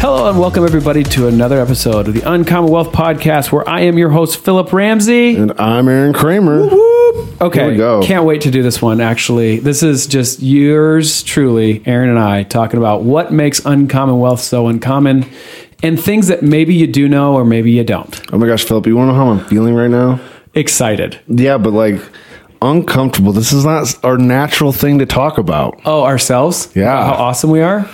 Hello and welcome everybody to another episode of the Uncommon Wealth Podcast, where I am your host Philip Ramsey. And I'm Aaron Kramer. Okay, Here we go. can't wait to do this one. Actually, this is just yours truly, Aaron and I, talking about what makes uncommon wealth so uncommon, and things that maybe you do know or maybe you don't. Oh my gosh, Philip, you want to know how I'm feeling right now? Excited. Yeah, but like uncomfortable. This is not our natural thing to talk about. Oh, ourselves? Yeah. How awesome we are.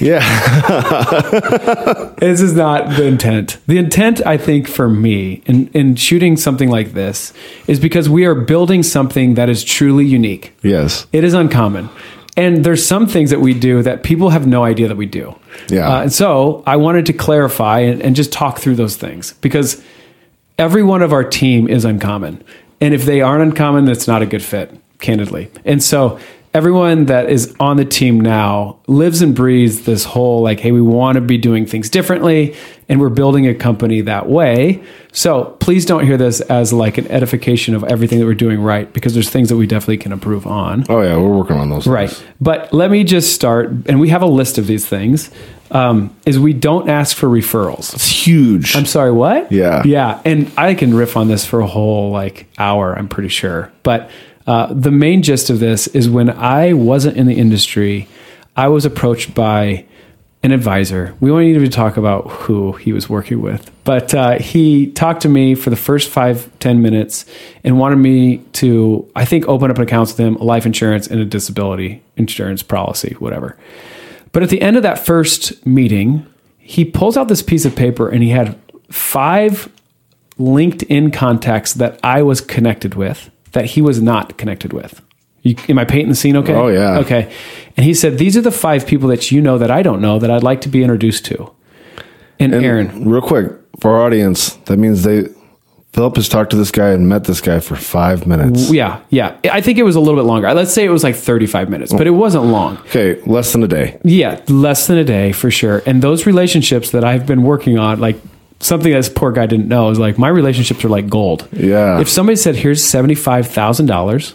Yeah. This is not the intent. The intent, I think, for me in, in shooting something like this is because we are building something that is truly unique. yes. It is uncommon. And there's some things that we do that people have no idea that we do. Yeah. Uh, and so I wanted to clarify and, and just talk through those things because every one of our team is uncommon. And if they aren't uncommon, that's not a good fit, candidly. And so everyone that is on the team now lives and breathes this whole like, hey, we want to be doing things differently and we're building a company that way. So please don't hear this as like an edification of everything that we're doing right because there's things that we definitely can improve on. Oh yeah, we're working on those. Right. things. But let me just start, and we have a list of these things. Um, is we don't ask for referrals. It's huge. I'm sorry, what? Yeah. Yeah. And I can riff on this for a whole like hour, I'm pretty sure. But uh, the main gist of this is when I wasn't in the industry, I was approached by an advisor. We won't even to talk about who he was working with, but uh, he talked to me for the first five, 10 minutes and wanted me to, I think, open up an account with him, a life insurance and a disability insurance policy, whatever. But at the end of that first meeting, he pulls out this piece of paper and he had five LinkedIn contacts that I was connected with that he was not connected with. You, am I painting the scene okay? Oh, yeah. Okay. And he said, These are the five people that you know that I don't know that I'd like to be introduced to. And, And Aaron, real quick for our audience, that means they Philip has talked to this guy and met this guy for five minutes. yeah, yeah. I think it was a little bit longer. Let's say it was like 35 minutes, but it wasn't long. Okay, less than a day. Yeah, less than a day for sure. And those relationships that I've been working on, like something that this poor guy didn't know, is like my relationships are like gold. Yeah. If somebody said, "Here's seventy five thousand dollars,"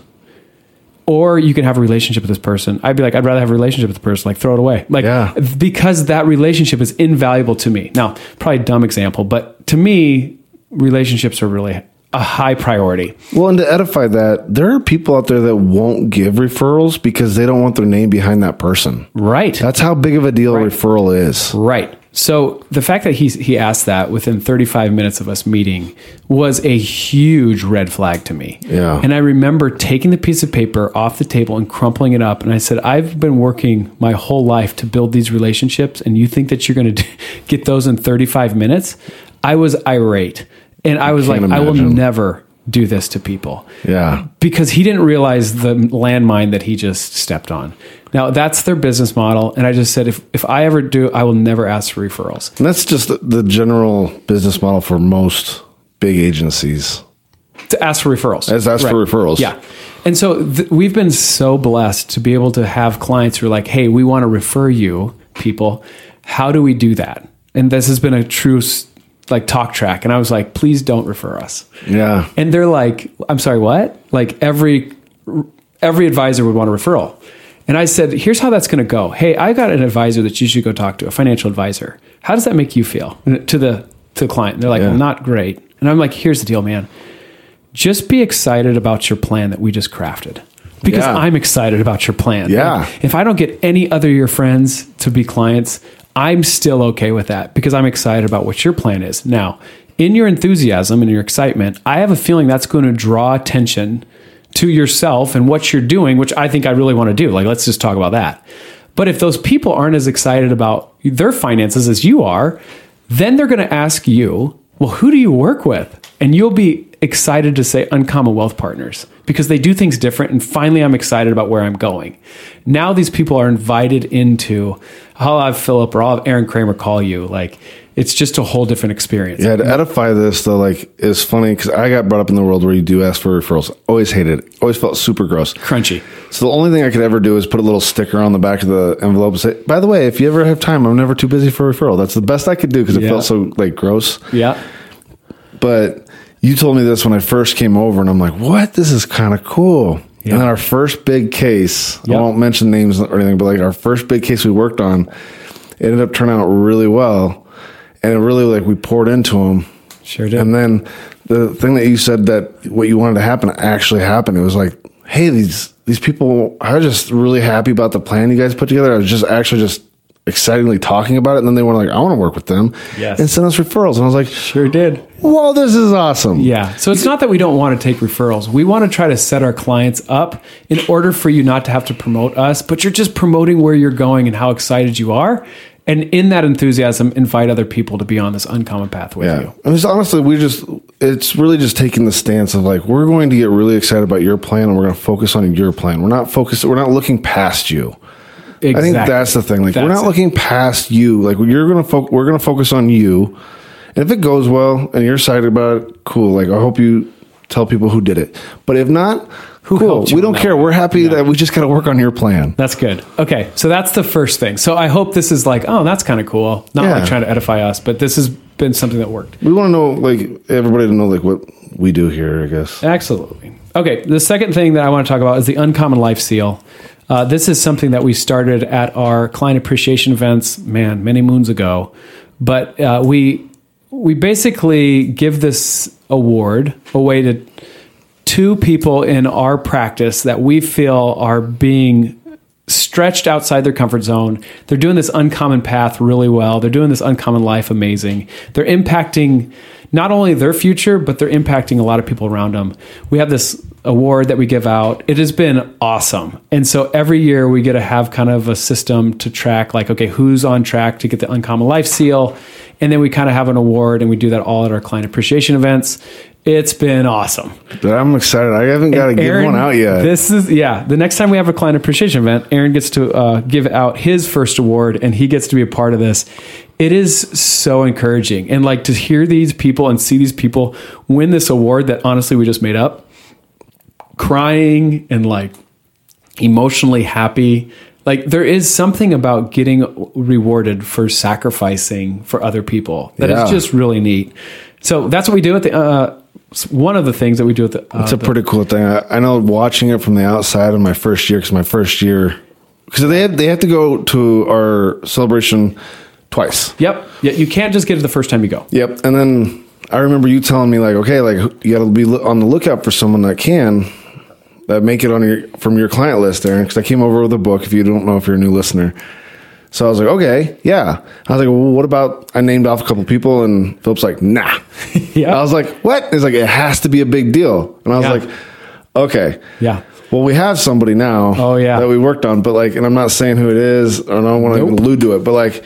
or you can have a relationship with this person, I'd be like, I'd rather have a relationship with the person. Like, throw it away. Like, Yeah. because that relationship is invaluable to me. Now, probably a dumb example, but to me, relationships are really a high priority. Well, and to edify that, there are people out there that won't give referrals because they don't want their name behind that person. Right. That's how big of a deal a referral is. Right. So the fact that he he asked that within 35 minutes of us meeting was a huge red flag to me. Yeah. And I remember taking the piece of paper off the table and crumpling it up and I said, "I've been working my whole life to build these relationships and you think that you're going to get those in 35 minutes?" I was irate. And I was like, can't "I will never do this to people." Yeah. because he didn't realize the landmine that he just stepped on. Now that's their business model, and I just said if if I ever do, I will never ask for referrals. And that's just the, the general business model for most big agencies. To ask for referrals, As ask for referrals. Yeah, and so th- we've been so blessed to be able to have clients who are like, "Hey, we want to refer you people. How do we do that?" And this has been a true like talk track, and I was like, "Please don't refer us." Yeah. And they're like, I'm sorry, what? Like every every advisor would want a referral. And I said, here's how that's going to go. Hey, I got an advisor that you should go talk to, a financial advisor. How does that make you feel to the to the client? And they're like, Yeah. well, not great. And I'm like, here's the deal, man. Just be excited about your plan that we just crafted. Because Yeah. I'm excited about your plan. Yeah. Like, if I don't get any other of your friends to be clients, I'm still okay with that because I'm excited about what your plan is. Now, in your enthusiasm and your excitement, I have a feeling that's going to draw attention to yourself and what you're doing, which I think I really want to do. Like, let's just talk about that. But if those people aren't as excited about their finances as you are, then they're going to ask you, well, who do you work with? And you'll be excited to say Uncommon Wealth Partners because they do things different. And finally, I'm excited about where I'm going. Now, these people are invited into, I'll have Philip or I'll have Aaron Kramer call you. Like, it's just a whole different experience. Yeah, to edify this though, like it's funny because I got brought up in the world where you do ask for referrals. Always hated it. Always felt super gross. Crunchy. So the only thing I could ever do is put a little sticker on the back of the envelope and say, "By the way, if you ever have time, I'm never too busy for a referral." That's the best I could do because it Yeah. felt so like gross. Yeah. But you told me this when I first came over, and I'm like, "What? This is kind of cool." Yeah. And then our first big case, Yeah. I won't mention names or anything, but like our first big case we worked on, it ended up turning out really well, and it really like we poured into them. Sure did. And then the thing that you said that what you wanted to happen actually happened. It was like, hey, these these people, I was just really happy about the plan you guys put together. I was just actually just excitingly talking about it. And then they were like, I want to work with them Yes. and send us referrals. And I was like, sure did. Well, this is awesome. Yeah. So it's not that we don't want to take referrals. We want to try to set our clients up in order for you not to have to promote us, but you're just promoting where you're going and how excited you are. And in that enthusiasm, invite other people to be on this uncommon path with Yeah. you. And it's honestly, we just, it's really just taking the stance of like, we're going to get really excited about your plan and we're going to focus on your plan. We're not focused, we're not looking past you. Exactly. I think that's the thing. Like we're not it. looking past you. Like you're gonna fo- we're gonna focus on you. And if it goes well and you're excited about it, cool. Like I hope you tell people who did it. But if not, Who cool. We don't care. way? We're happy that we just got to work on your plan. That's good. Okay, so that's the first thing. So I hope this is like, oh, that's kind of cool. Not Yeah. like trying to edify us, but this has been something that worked. We want to know, like everybody to know, like what we do here. I guess. Absolutely. Okay, the second thing that I want to talk about is the Uncommon Life Seal. Uh, this is something that we started at our client appreciation events, man, many moons ago. But uh, we we basically give this award away to two people in our practice that we feel are being stretched outside their comfort zone. They're doing this uncommon path really well. They're doing this uncommon life amazing. They're impacting not only their future, but they're impacting a lot of people around them. We have this award that we give out. It has been awesome. And so every year we get to have kind of a system to track like, okay, who's on track to get the uncommon life seal? And then we kind of have an award and we do that all at our client appreciation events. It's been awesome. But I'm excited. I haven't got to give one out yet. This is yeah. The next time we have a client appreciation event, Aaron gets to uh, give out his first award, and he gets to be a part of this. It is so encouraging, and like to hear these people and see these people win this award that honestly we just made up, crying and like emotionally happy. Like there is something about getting rewarded for sacrificing for other people that is Yeah. just really neat. So that's what we do at the. Uh, one of the things that we do at the. Uh, It's a pretty cool thing. I, I know watching it from the outside in my first year, because my first year, because they have, they have to go to our celebration twice. Yep. Yeah, you can't just get it the first time you go. Yep. And then I remember you telling me like, okay, like you got to be on the lookout for someone that can that make it on your from your client list, Aaron. Because I came over with a book. If you don't know if you're a new listener, so I was like, okay, yeah. I was like, well, what about? I named off a couple people, and Philip's like, nah. Yeah. I was like, what? He's like, it has to be a big deal, and I was Yeah. like, okay. Yeah. Well, we have somebody now. Oh, yeah. that we worked on, but like, and I'm not saying who it is, or I don't want to Nope. allude to it, but like,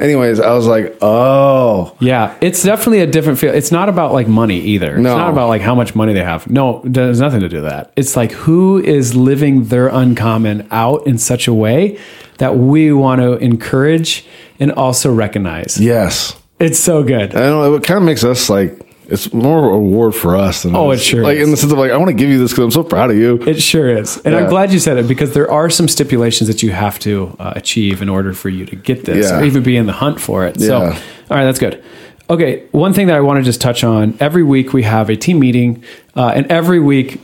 anyways, I was like, oh, Yeah. It's definitely a different feel. It's not about like money either. No. It's not about like how much money they have. No, there's nothing to do with that. It's like who is living their uncommon out in such a way that we want to encourage and also recognize. yes. It's so good. I don't know. It kind of makes us like it's more of a reward for us than Oh, it sure like is. in the sense of like I want to give you this because I'm so proud of you. It sure is. And I'm glad you said it because there are some stipulations that you have to uh, achieve in order for you to get this Yeah. or even be in the hunt for it. So, all right, that's good. Okay, one thing that I want to just touch on every week we have a team meeting, uh, and every week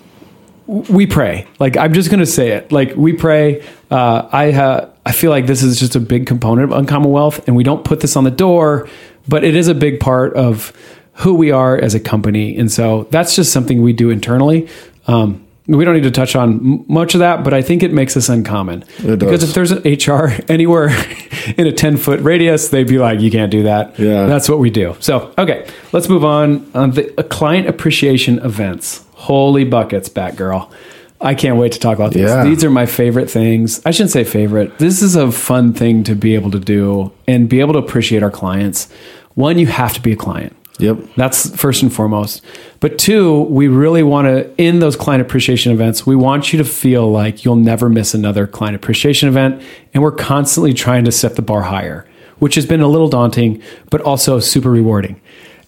we pray. Like I'm just going to say it. Like we pray. Uh, I ha- I feel like this is just a big component of Uncommonwealth, and we don't put this on the door, but it is a big part of who we are as a company, and so that's just something we do internally. Um, we don't need to touch on much of that, but I think it makes us uncommon. It because does. if there's an HR anywhere in a 10 foot radius, they'd be like, you can't do that. Yeah. That's what we do. So, okay, let's move on. on the uh, client appreciation events. Holy buckets, Batgirl. I can't wait to talk about these. Yeah. These are my favorite things. I shouldn't say favorite. This is a fun thing to be able to do and be able to appreciate our clients. One, you have to be a client. Yep. That's first and foremost. But two, we really want to, in those client appreciation events, we want you to feel like you'll never miss another client appreciation event. And we're constantly trying to set the bar higher. which has been a little daunting, but also super rewarding.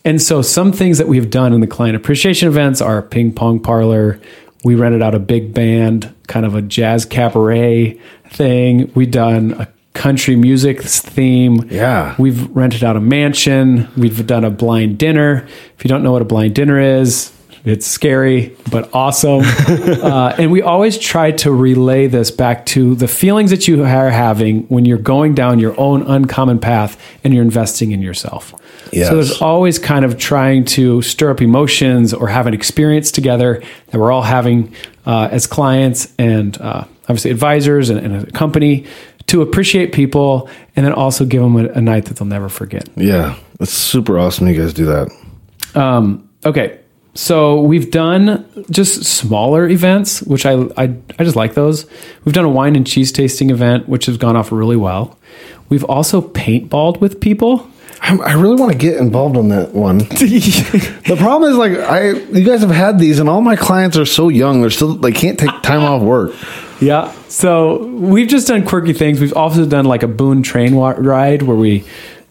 And so some things that we've done in the client appreciation events are ping pong parlor. We rented out a big band, kind of a jazz cabaret thing. We've done a country music theme. Yeah. We've rented out a mansion. We've done a blind dinner. If you don't know what a blind dinner is, it's scary, but awesome. uh, and we always try to relay this back to the feelings that you are having when you're going down your own uncommon path and you're investing in yourself. Yes. So there's always kind of trying to stir up emotions or have an experience together that we're all having uh, as clients and uh, obviously advisors and, and a company to appreciate people and then also give them a, a night that they'll never forget. Yeah. It's super awesome you guys do that. Um, okay. So we've done just smaller events, which I, I I just like those. We've done a wine and cheese tasting event, which has gone off really well. We've also paintballed with people. I, I really want to get involved on that one. the problem is like I you guys have had these and all my clients are so young they're still they can't take time off work. Yeah. So we've just done quirky things. We've also done like a Boone train wa- ride where we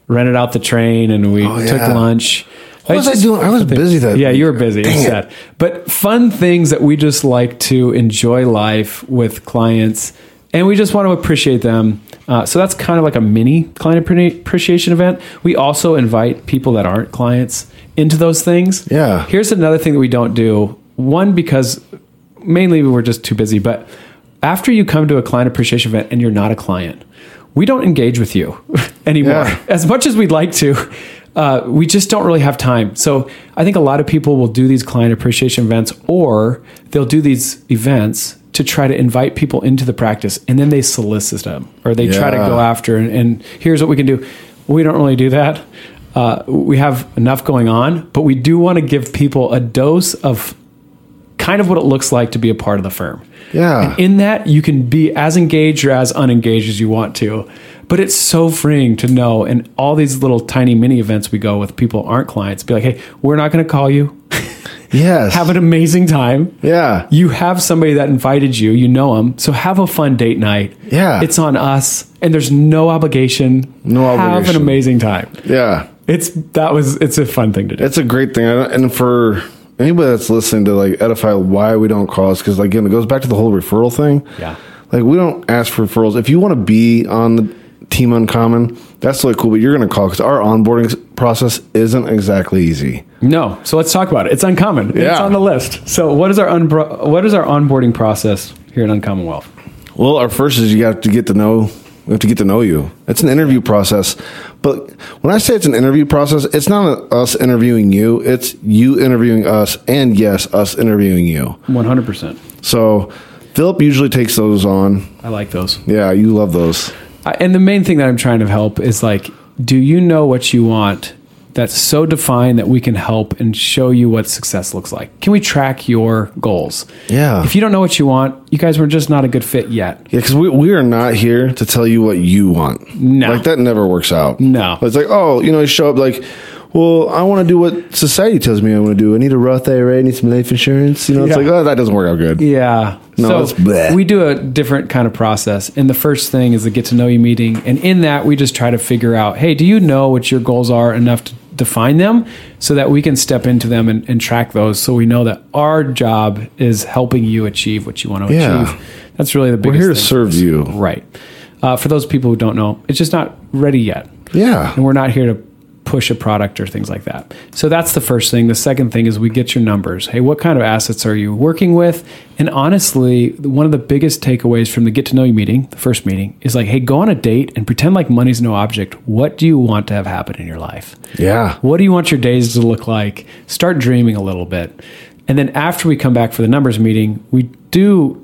rented out the train and we Oh, took yeah. lunch. What was I just- doing? I was busy that Yeah, you were busy. Dang it. But fun things that we just like to enjoy life with clients and we just want to appreciate them. Uh, so that's kind of like a mini client appre- appreciation event. We also invite people that aren't clients into those things. Yeah. Here's another thing that we don't do. One, because mainly we're just too busy, but after you come to a client appreciation event and you're not a client, we don't engage with you anymore. Yeah. As much as we'd like to, uh, we just don't really have time. So I think a lot of people will do these client appreciation events or they'll do these events to try to invite people into the practice and then they solicit them or they try to go after and, and here's what we can do. We don't really do that. Uh, we have enough going on, but we do want to give people a dose of kind of what it looks like to be a part of the firm. Yeah. And in that, you can be as engaged or as unengaged as you want to. But it's so freeing to know. And all these little tiny mini events we go with people aren't clients, be like, hey, we're not going to call you. Yes. have an amazing time. yeah. You have somebody that invited you, you know them. So have a fun date night. Yeah. It's on us and there's no obligation. No obligation. Have an amazing time. Yeah. It's that was it's a fun thing to do. It's a great thing, and for anybody that's listening to like edify why we don't call us because like again it goes back to the whole referral thing. Yeah. like we don't ask for referrals. If you want to be on the team Uncommon, that's really cool. But you're going to call because our onboarding process isn't exactly easy. No, so let's talk about it. It's uncommon. It's Yeah. on the list. So what is our unbro- what is our onboarding process here at Uncommonwealth? Well, our first is you got to get to know. We have to get to know you. It's an interview process, but when I say it's an interview process, it's not us interviewing you. It's you interviewing us, and yes, us interviewing you. One hundred percent. So Philip usually takes those on. I like those. Yeah, you love those. I, and the main thing that I'm trying to help is like, do you know what you want? That's so defined that we can help and show you what success looks like. Can we track your goals? Yeah. If you don't know what you want, you guys were just not a good fit yet. Yeah, because we, we are not here to tell you what you want. No. Like, that never works out. No. It's like, oh, you know, you show up like, well, I want to do what society tells me I want to do. I need a Roth IRA, I need some life insurance. You know, it's Yeah. like, oh, that doesn't work out good. Yeah. No, it's so we do a different kind of process. And the first thing is the get to know you meeting. And in that, we just try to figure out hey, do you know what your goals are enough to define them so that we can step into them and, and track those so we know that our job is helping you achieve what you want to Yeah. achieve. That's really the biggest We're here to serve you. Right. Uh, for those people who don't know, it's just not ready yet Yeah. and we're not here to push a product or things like that. So that's the first thing. The second thing is we get your numbers. Hey, what kind of assets are you working with? And honestly, one of the biggest takeaways from the get to know you meeting, the first meeting, is like, hey, go on a date and pretend like money's no object. What do you want to have happen in your life? Yeah. What do you want your days to look like? Start dreaming a little bit. And then after we come back for the numbers meeting, we do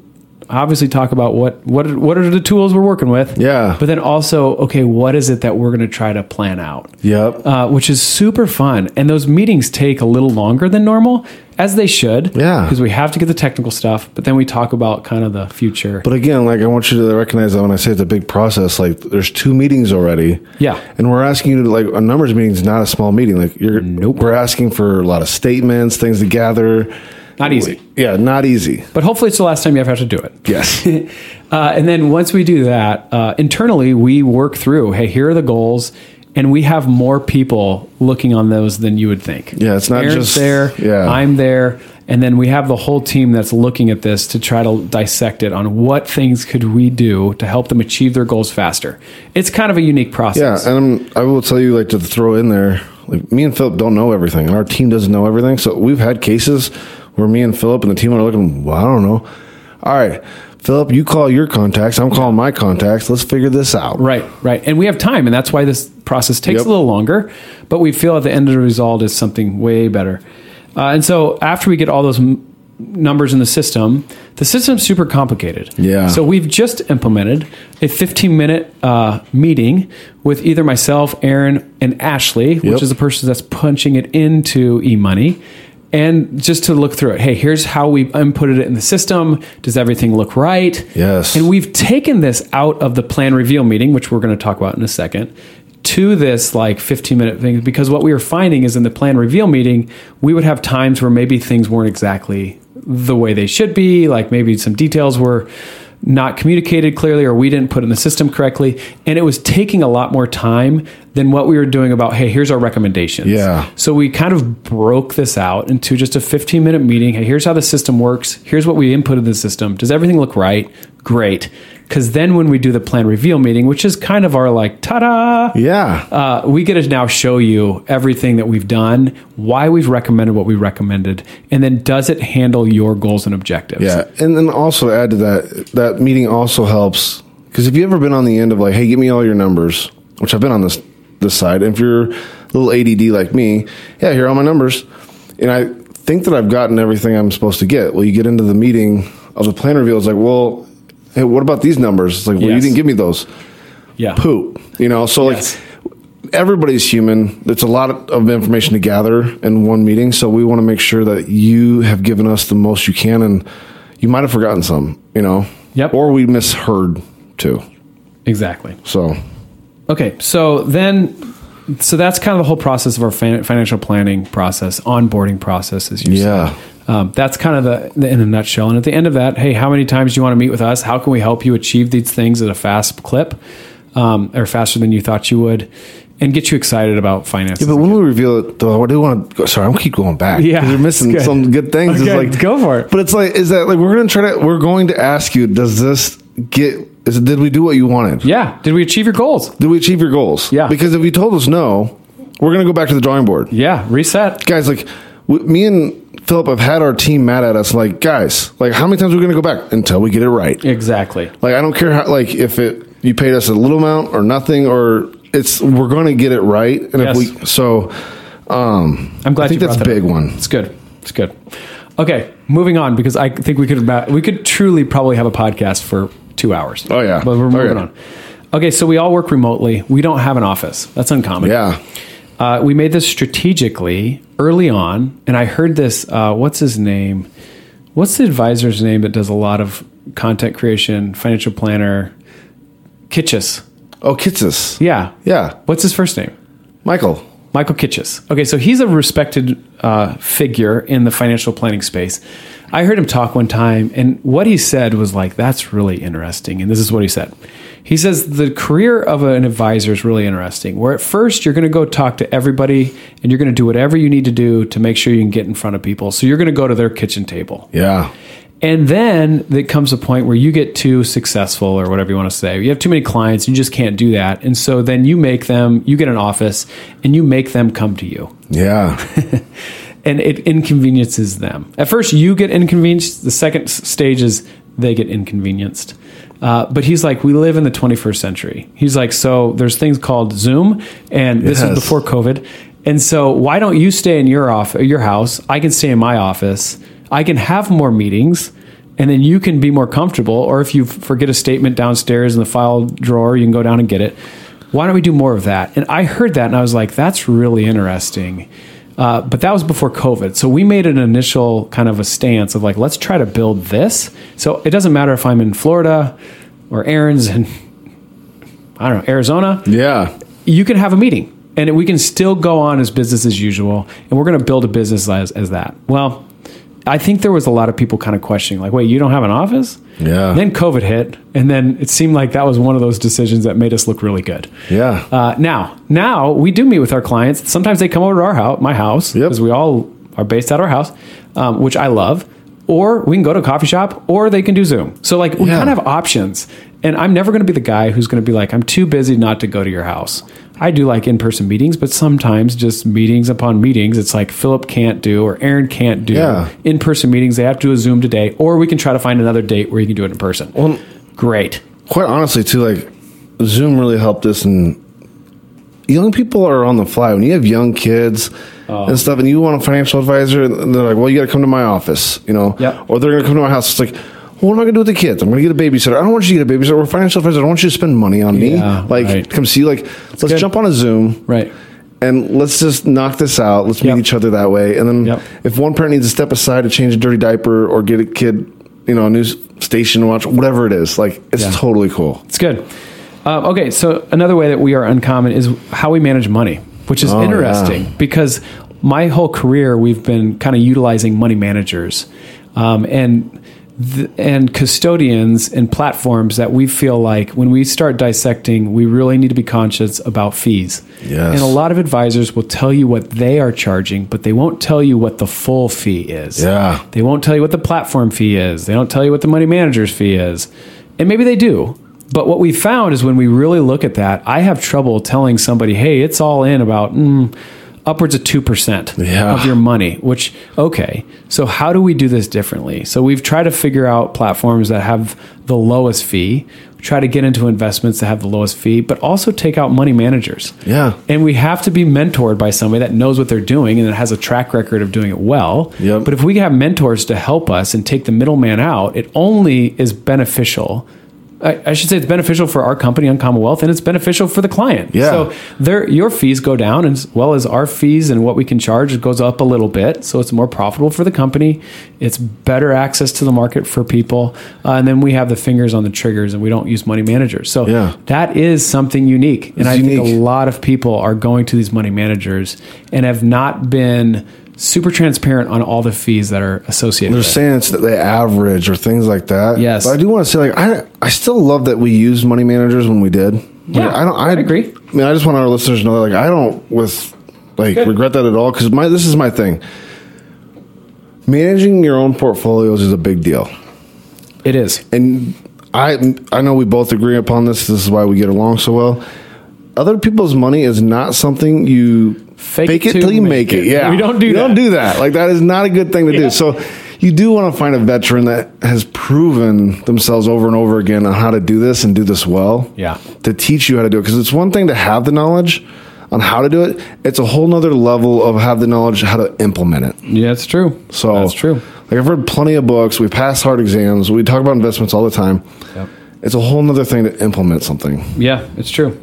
obviously talk about what what are, what are the tools we're working with. Yeah. But then also, okay, what is it that we're going to try to plan out? Yep. Uh, which is super fun. And those meetings take a little longer than normal, as they should. Yeah. Because we have to get the technical stuff, but then we talk about kind of the future. But again, like I want you to recognize that when I say it's a big process, like there's two meetings already. Yeah. And we're asking you to like a numbers meeting is not a small meeting. Like you're Nope. we're asking for a lot of statements, things to gather. Not easy. Yeah, not easy. But hopefully, it's the last time you ever have to do it. Yes. Uh, and then once we do that, uh, internally, we work through hey, here are the goals. And we have more people looking on those than you would think. Yeah, it's not Aaron's just- there. yeah. I'm there. And then we have the whole team that's looking at this to try to dissect it on what things could we do to help them achieve their goals faster. It's kind of a unique process. Yeah, and I'm, I will tell you, like to throw in there, like me and Philip don't know everything, and our team doesn't know everything. So we've had cases where me and Philip and the team are looking. Well, I don't know. All right, Philip, you call your contacts. I'm calling my contacts. Let's figure this out. Right, right. And we have time, and that's why this process takes Yep. a little longer, but we feel at the end of the result is something way better. Uh, and so after we get all those m- numbers in the system, the system's super complicated. Yeah. So we've just implemented a 15 minute uh, meeting with either myself, Aaron, and Ashley, which Yep. is the person that's punching it into eMoney. And just to look through it, hey, here's how we inputted it in the system. Does everything look right? Yes. And we've taken this out of the plan reveal meeting, which we're going to talk about in a second, to this like 15 minute thing because what we were finding is in the plan reveal meeting, we would have times where maybe things weren't exactly the way they should be, like maybe some details were not communicated clearly or we didn't put in the system correctly and it was taking a lot more time than what we were doing about hey here's our recommendations Yeah. so we kind of broke this out into just a 15 minute meeting. Hey, here's how the system works. Here's what we input in the system. Does everything look right? Great. Because then when we do the plan reveal meeting, which is kind of our like, ta da, Yeah. uh, we get to now show you everything that we've done, why we've recommended what we recommended, and then does it handle your goals and objectives? Yeah, and then also add to that, that meeting also helps because if you've ever been on the end of like, hey, give me all your numbers, which I've been on this this side. And if you're a little ADD like me, yeah, here are all my numbers, and I think that I've gotten everything I'm supposed to get. Well, you get into the meeting of the plan reveal. It's like, well, hey, what about these numbers? It's like, well, you didn't give me those. Yeah. Poop, you know. So Yes. like, everybody's human. It's a lot of information to gather in one meeting. So we want to make sure that you have given us the most you can, and you might have forgotten some, you know. Yep. Or we misheard too. Exactly. So Okay, so then, so that's kind of the whole process of our financial planning process, onboarding process, as you Yeah. said. Um, that's kind of the, the in a nutshell. And at the end of that, hey, how many times do you want to meet with us? How can we help you achieve these things at a fast clip, um, or faster than you thought you would, and get you excited about finances? but when we reveal it, though, I do want to. Go, sorry, I'm keep going back. Yeah, you're missing good. some good things. It's like go for it. But it's like, is that like we're gonna try to? We're going to ask you. Does this get? Is did we do what you wanted? yeah, did we achieve your goals? Did we achieve your goals? Yeah. Because if you told us no, we're gonna go back to the drawing board. Yeah, reset. guys like me and philip I've had our team mad at us like guys like how many times are we going to go back until we get it right Exactly. like i don't care how like if it you paid us a little amount or nothing or it's we're going to get it right and Yes. if we so um I'm glad i think that's a big up. one It's good. It's good. Okay, moving on because I think we could about, we could truly probably have a podcast for two hours. Oh, yeah. but we're moving Okay. on. Okay, so we all work remotely. We don't have an office. That's uncommon. yeah Uh, we made this strategically early on, and I heard this. Uh, what's his name? What's the advisor's name that does a lot of content creation, financial planner? Kitces. oh Kitces Yeah. yeah What's his first name? michael Michael Kitces. Okay, so he's a respected uh, figure in the financial planning space. I heard him talk one time, and what he said was like, that's really interesting. And this is what he said. He says, the career of an advisor is really interesting, where at first you're going to go talk to everybody and you're going to do whatever you need to do to make sure you can get in front of people. So you're going to go to their kitchen table. yeah And then there comes a point where you get too successful, or whatever you want to say. You have too many clients, you just can't do that. And so then you make them, you get an office, and you make them come to you. yeah And it inconveniences them. At first, you get inconvenienced. The second stage is they get inconvenienced. Uh, but he's like, we live in the 21st century. He's like, so there's things called Zoom, and this Yes. is before COVID. And so why don't you stay in your off your house? I can stay in my office. I can have more meetings, and then you can be more comfortable. Or if you forget a statement downstairs in the file drawer, you can go down and get it. Why don't we do more of that? And I heard that, and I was like, that's really interesting. Uh, but that was before COVID. So we made an initial kind of a stance of like, let's try to build this. So it doesn't matter if I'm in Florida or Aaron's in, I don't know, Arizona yeah you can have a meeting and we can still go on as business as usual and we're going to build a business as, as that well I think there was a lot of people kind of questioning, like, wait, you don't have an office? Yeah. And then COVID hit, and then it seemed like that was one of those decisions that made us look really good. Yeah. Uh, now, now we do meet with our clients. Sometimes they come over to our house, my house, Yep. because we all are based at our house, um, which I love. Or we can go to a coffee shop, or they can do Zoom. So like we Yeah. kind of have options. And I'm never going to be the guy who's going to be like, I'm too busy not to go to your house. I do like in person meetings, but sometimes just meetings upon meetings, it's like Philip can't do or Aaron can't do Yeah. in person meetings. They have to do a Zoom today, or we can try to find another date where you can do it in person. Well, Great. quite honestly, too, like Zoom really helped us. And young people are on the fly. When you have young kids Oh. and stuff, and you want a financial advisor, and they're like, "Well, you got to come to my office," you know, Yep. or they're going to come to my house. It's like. Well, what am I going to do with the kids? I'm going to get a babysitter. I don't want you to get a babysitter. We're financial advisor. I don't want you to spend money on me. Yeah, Like, right. come see. Like, let's good. jump on a Zoom. Right. and let's just knock this out. Let's meet each other that way. And then Yep. if one parent needs to step aside to change a dirty diaper or get a kid, you know, a news station to watch, whatever it is, like it's Yeah. totally cool. It's good. Um, okay, so another way that we are uncommon is how we manage money, which is Oh, interesting yeah. because my whole career we've been kind of utilizing money managers um, and th- and custodians and platforms that we feel like when we start dissecting, we really need to be conscious about fees. Yes. And a lot of advisors will tell you what they are charging, but they won't tell you what the full fee is. Yeah. They won't tell you what the platform fee is. They don't tell you what the money manager's fee is. And maybe they do. But what we found is when we really look at that, I have trouble telling somebody, hey, it's all in about mm, upwards of 2% Yeah. of your money, which, okay. So, how do we do this differently? So, we've tried to figure out platforms that have the lowest fee, try to get into investments that have the lowest fee, but also take out money managers. Yeah. And we have to be mentored by somebody that knows what they're doing and that has a track record of doing it well. Yep. But if we have mentors to help us and take the middleman out, it only is beneficial. I, I should say it's beneficial for our company Uncommon Wealth and it's beneficial for the client. Yeah. So there, your fees go down as well as our fees and what we can charge it goes up a little bit. So it's more profitable for the company. It's better access to the market for people. Uh, and then we have the fingers on the triggers and we don't use money managers. So Yeah. that is something unique. And It's I think a lot of people are going to these money managers and have not been super transparent on all the fees that are associated They're with it. saying it's the average or things like that. Yes. But I do want to say, like, I I still love that we used money managers when we did. Yeah, Like, I don't. I, I agree. I mean, I just want our listeners to know that, like, I don't with like Good. regret that at all because my this is my thing. Managing your own portfolios is a big deal. It is. and I I know we both agree upon this. This is why we get along so well. Other people's money is not something you Fake it it till you make make it. it. Yeah, We don't do you that. Don't do that. Like that is not a good thing to Yeah. do. So you do want to find a veteran that has proven themselves over and over again on how to do this and do this well. Yeah. to teach you how to do it because it's one thing to have the knowledge on how to do it. It's a whole nother level of have the knowledge how to implement it. Yeah, it's true. So that's true. Like I've read plenty of books. We pass hard exams. We talk about investments all the time. Yep. It's a whole nother thing to implement something. Yeah, it's true.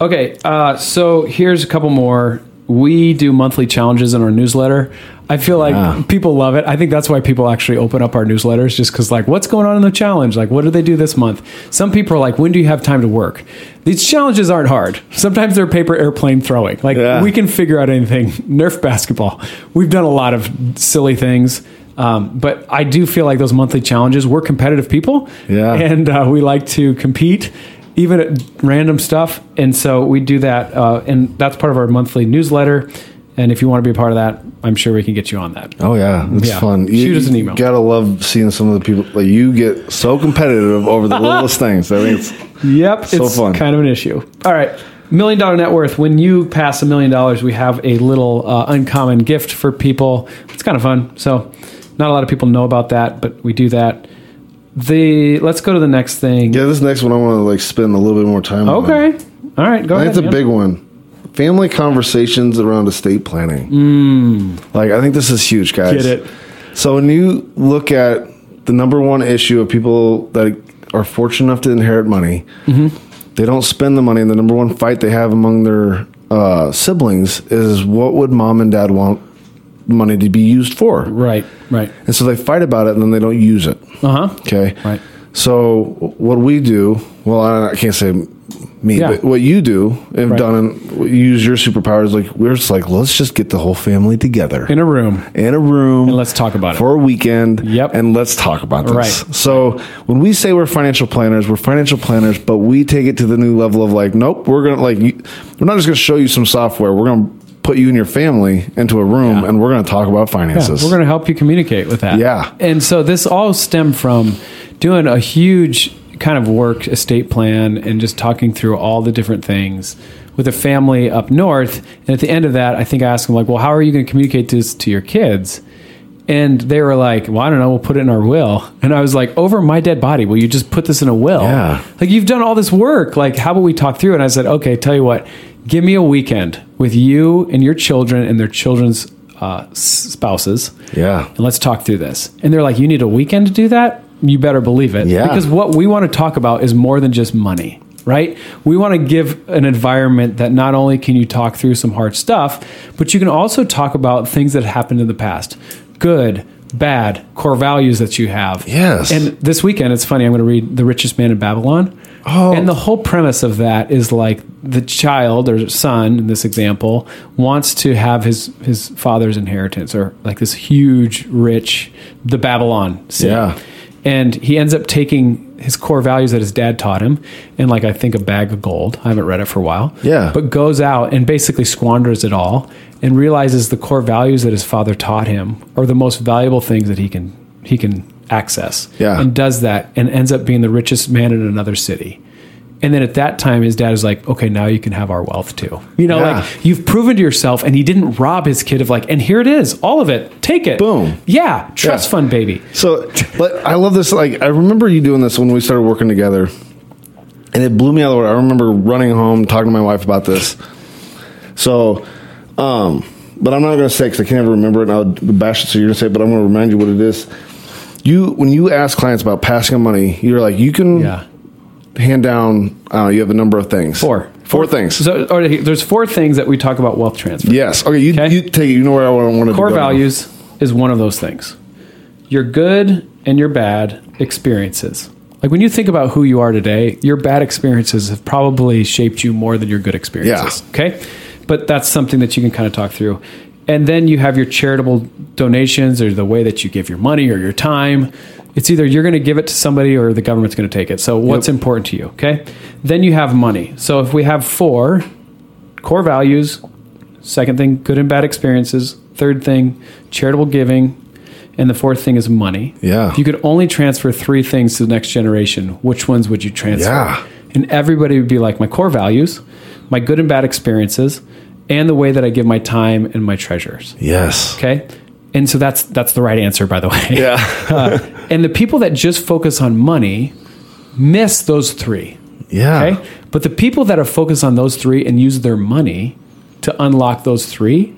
Okay, uh, so here's a couple more. We do monthly challenges in our newsletter. I feel like Yeah. people love it. I think that's why people actually open up our newsletters, just because, like, what's going on in the challenge? Like, what do they do this month? Some people are like, when do you have time to work? These challenges aren't hard. Sometimes they're paper airplane throwing. Like, Yeah. we can figure out anything. Nerf basketball. We've done a lot of silly things. Um, but I do feel like those monthly challenges, we're competitive people. Yeah. And uh, we like to compete even at random stuff. And so we do that. Uh, and that's part of our monthly newsletter. And if you want to be a part of that, I'm sure we can get you on that. Oh yeah, it's Yeah. fun. Shoot us an email. Gotta love seeing some of the people like you get so competitive over the littlest things. I think it's Yep. So it's fun. kind of an issue. All right. Million dollar net worth. When you pass a million dollars, we have a little uh, uncommon gift for people. It's kind of fun. So, not a lot of people know about that, but we do that. The let's go to the next thing. yeah. This next one I want to like spend a little bit more time. on. Okay. All right. Go it's a man. big one. Family conversations around estate planning. Like I think this is huge, guys. Mm. Get it. So when you look at the number one issue of people that are fortunate enough to inherit money, Mm-hmm. they don't spend the money, and the number one fight they have among their uh, siblings is what would mom and dad want money to be used for, Right. Right. and so they fight about it, and then they don't use it. Uh huh. Okay. Right. So what we do, well, I can't say me, Yeah. but what you do and Right. done and use your superpowers, like we're just like, let's just get the whole family together In a room. in a room And let's talk about it. for a weekend. Yep. And let's talk about this. Right. So when we say we're financial planners, we're financial planners, but we take it to the new level of like, nope, we're gonna like, we're not just gonna show you some software. We're gonna put you and your family into a room, Yeah. and we're gonna talk about Yeah, finances. we're going to help you communicate with that. Yeah. And so this all stemmed from doing a huge kind of work estate plan and just talking through all the different things with a family up north. And at the end of that, I think I asked them like, "Well, how are you going to communicate this to your kids?" And they were like, "Well, I don't know. We'll put it in our will." And I was like, "Over my dead body, will you just put this in a will?" Yeah. Like you've done all this work. Like, how about we talk through? it? And I said, "Okay, tell you what. Give me a weekend with you and your children and their children's uh, spouses." yeah. and let's talk through this. And they're like, you need a weekend to do that? You better believe it. Yeah. Because what we want to talk about is more than just money, right? We want to give an environment that not only can you talk through some hard stuff, but you can also talk about things that happened in the past good, bad, core values that you have. Yes. And this weekend, it's funny, I'm going to read The Richest Man in Babylon. Oh. And the whole premise of that is like the child or son in this example wants to have his his father's inheritance or like this huge rich the Babylon city. Yeah. And he ends up taking his core values that his dad taught him and like I think a bag of gold. I haven't read it for a while. Yeah. But goes out and basically squanders it all and realizes the core values that his father taught him are the most valuable things that he can he can access. Yeah. And does that and ends up being the richest man in another city. And then at that time, his dad is like, okay, now you can have our wealth too. You know, Yeah. like you've proven to yourself, and he didn't rob his kid of like, and here it is, all of it, take it. Boom. Yeah, trust Yeah. fund, baby. So but I love this. Like I remember you doing this when we started working together, and it blew me out of the water. I remember running home talking to my wife about this. So, um, but I'm not going to say because I can't ever remember it. and I'll bash it. So you're going to say, but I'm going to remind you what it is. You when you ask clients about passing on money, you're like you can Yeah. hand down. Uh, you have a number of things. Four. Four things. So or, there's four things that we talk about wealth transfer. yes. Okay. You, Okay. you take it. You know where I want to Core go. Core values is one of those things. Your good and your bad experiences. Like when you think about who you are today, your bad experiences have probably shaped you more than your good experiences. Yeah. Okay. But that's something that you can kind of talk through. And then you have your charitable donations or the way that you give your money or your time. It's either you're going to give it to somebody or the government's going to take it. So what's Yep. important to you? Okay. Then you have money. So if we have four core values, Second thing, good and bad experiences. Third thing, charitable giving. And the fourth thing is money. Yeah. If you could only transfer three things to the next generation, which ones would you transfer? Yeah. And everybody would be like my core values, my good and bad experiences, and the way that I give my time and my treasures. Yes. Okay. And so that's that's the right answer, by the way. Yeah. Uh, and the people that just focus on money miss those three. yeah. Okay. But the people that are focused on those three and use their money to unlock those three,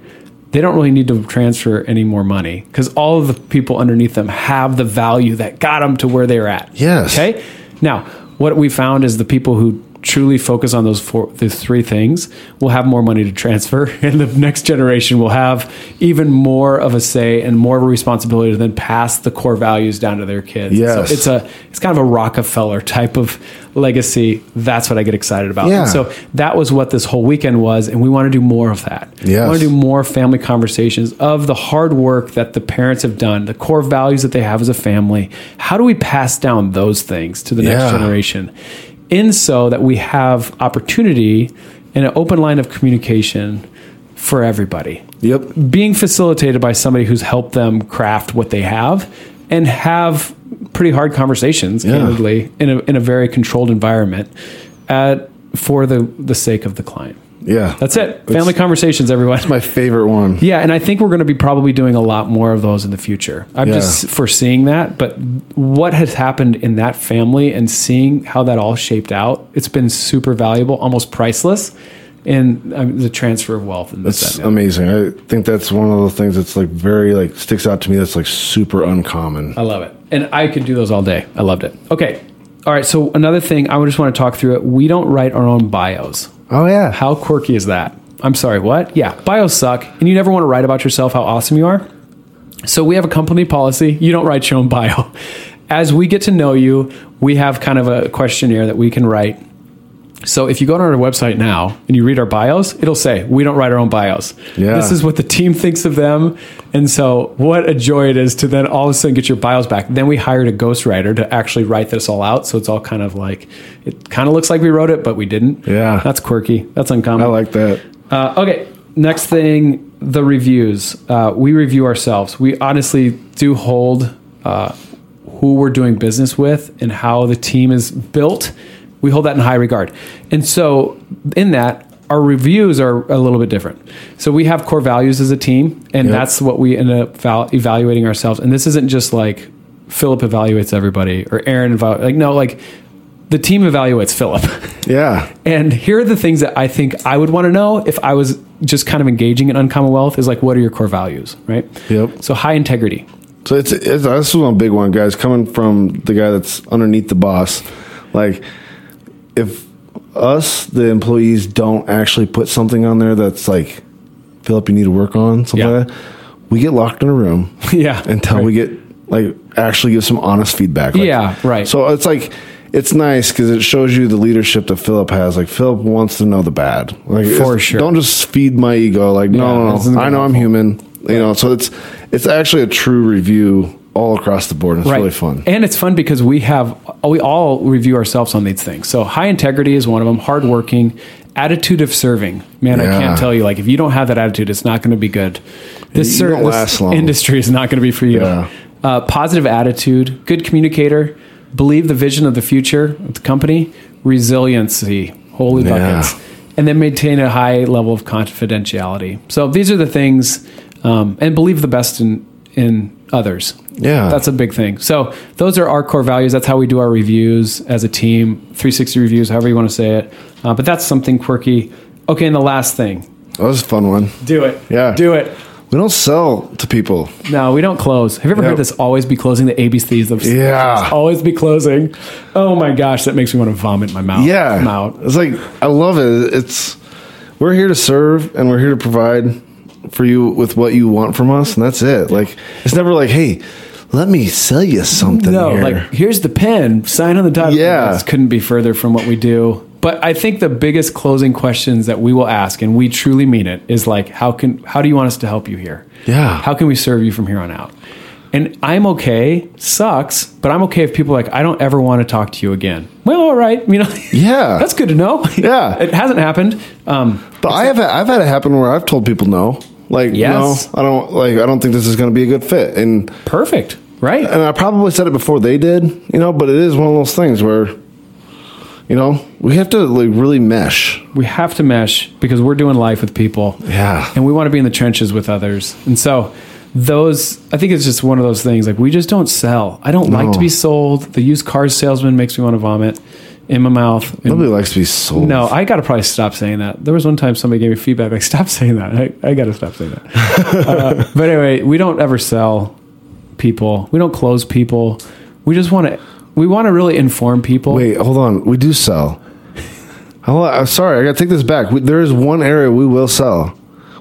they don't really need to transfer any more money because all of the people underneath them have the value that got them to where they're at. Yes. Okay. Now, what we found is the people who truly focus on those four, those three things we'll have more money to transfer, and the next generation will have even more of a say and more of a responsibility to then pass the core values down to their kids. Yes. So it's a it's kind of a Rockefeller type of legacy. That's what I get excited about. Yeah. And so that was what this whole weekend was, and we want to do more of that. Yes. We want to do more family conversations of the hard work that the parents have done, the core values that they have as a family. How do we pass down those things to the next Yeah. generation? In so that we have opportunity and an open line of communication for everybody Yep. being facilitated by somebody who's helped them craft what they have and have pretty hard conversations Yeah. candidly in a, in a very controlled environment at, for the, the sake of the client Yeah. that's it family conversations everyone That's my favorite one. yeah and i think we're going to be probably doing a lot more of those in the future i'm Yeah. just foreseeing that but what has happened in that family and seeing how that all shaped out it's been super valuable almost priceless in um, the transfer of wealth and this, It's that, and amazing. I think that's one of the things that's like very like sticks out to me. That's like super uncommon. I love it. And I could do those all day. I loved it. Okay. All right. So another thing, I would just want to talk through it. We don't write our own bios. Oh yeah. How quirky is that? I'm sorry, what? Yeah, bios suck. And you never want to write about yourself how awesome you are. So we have a company policy. You don't write your own bio. As we get to know you, we have kind of a questionnaire that we can write. So if you go on our website now and you read our bios, it'll say we don't write our own bios. Yeah. This is what the team thinks of them. And so what a joy it is to then all of a sudden get your bios back. Then we hired a ghostwriter to actually write this all out. So it's all kind of like it kind of looks like we wrote it, but we didn't. Yeah. That's quirky. That's uncommon. I like that. Uh, okay, next thing, the reviews. Uh, we review ourselves. We honestly do hold uh, who we're doing business with and how the team is built. We hold that in high regard. And so, in that, our reviews are a little bit different. So we have core values as a team, and Yep. that's what we end up val- evaluating ourselves. And this isn't just like Philip evaluates everybody or Aaron evaluates. Like no, like the team evaluates Philip. Yeah. And here are the things that I think I would want to know if I was just kind of engaging in Uncommon Wealth is like, what are your core values, right? Yep. So high integrity. So it's, it's this was a big one, guys. Coming from the guy that's underneath the boss, like if us the employees don't actually put something on there that's like, Philip, you need to work on something Yeah. like that. We get locked in a room Yeah. until we get like actually give some honest feedback. Like, Yeah, right. So it's like it's nice because it shows you the leadership that Philip has. Like Philip wants to know the bad. Like For sure. Don't just feed my ego. Like Yeah, no, no, no. I know I'm human. You know, so it's it's actually a true review all across the board. and It's really fun. And it's fun because we have we all review ourselves on these things. So high integrity is one of them. Hardworking, attitude of serving. Man, I can't tell you. Like if you don't have that attitude, it's not going to be good. This, You this industry is not going to be for you. Yeah. Uh, positive attitude, good communicator, believe the vision of the future of the company, resiliency, holy Yeah. buckets, and then maintain a high level of confidentiality. So these are the things, um, and believe the best in in others. Yeah. That's a big thing. So those are our core values. That's how we do our reviews as a team, 360 reviews, however you want to say it. Uh, but that's something quirky. Okay, and the last thing, That was a fun one. do it. Yeah. do it. We don't sell to people. No, we don't close. Have you ever Yep. heard this always be closing? The ABCs of Yeah. always be closing. Oh my gosh, that makes me want to vomit my mouth. Yeah. mouth. It's like I love it. It's we're here to serve and we're here to provide for you with what you want from us, and that's it. Like it's never like, hey, let me sell you something. No, here. like here's the pen. Sign on the dotted Yeah. This couldn't be further from what we do. But I think the biggest closing questions that we will ask, and we truly mean it, is like, how can how do you want us to help you here? Yeah. How can we serve you from here on out? And I'm okay. Sucks, but I'm okay if people are like I don't ever want to talk to you again. Well, all right. You know. Yeah. that's good to know. Yeah. it hasn't happened. Um, But I have I've had it happen where I've told people no, like Yes. no, I don't like I don't think this is going to be a good fit, and perfect. Right. and I probably said it before they did, you know. But it is one of those things where, you know, we have to like really mesh. we have to mesh because we're doing life with people. Yeah. And we want to be in the trenches with others. And so those I think it's just one of those things like we just don't sell. I don't like to be sold. The used car salesman makes me want to vomit in my mouth. And- Nobody likes to be sold. no, I got to probably stop saying that. There was one time somebody gave me feedback like, stop saying that. I, I got to stop saying that. uh, but anyway, we don't ever sell people. We don't close people. We just want to, we want to really inform people. Wait, hold on. We do sell. Hold on, I'm sorry, I got to take this back. We, there is one area we will sell.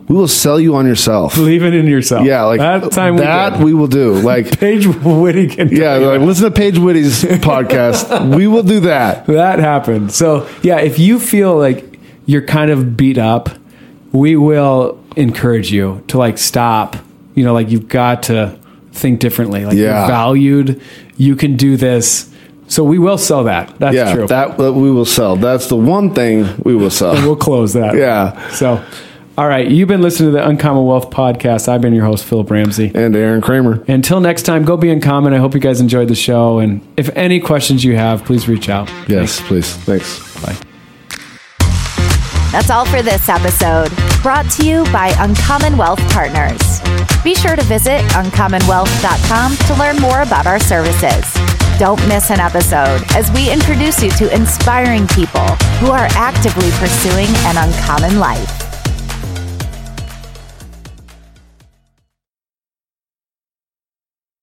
We will sell you on yourself. Believe it in yourself. Yeah, like that time that we, we will do. Like Paige Whittigan. yeah, like listen to Paige Whitty's podcast. We will do that. that happened. So yeah, if you feel like you're kind of beat up, we will encourage you to like stop. You know, like you've got to think differently. Like Yeah. you're valued. You can do this. So we will sell that. That's yeah, true. that that we will sell. That's the one thing we will sell. we'll close that. Yeah. So, all right. You've been listening to the Uncommon Wealth podcast. I've been your host, Philip Ramsey. and Aaron Kramer. Until next time, go be uncommon. I hope you guys enjoyed the show. And if any questions you have, please reach out. Yes, please. Thanks. Bye. That's all for this episode, brought to you by Uncommon Wealth Partners. Be sure to visit uncommonwealth.com to learn more about our services. Don't miss an episode as we introduce you to inspiring people who are actively pursuing an uncommon life.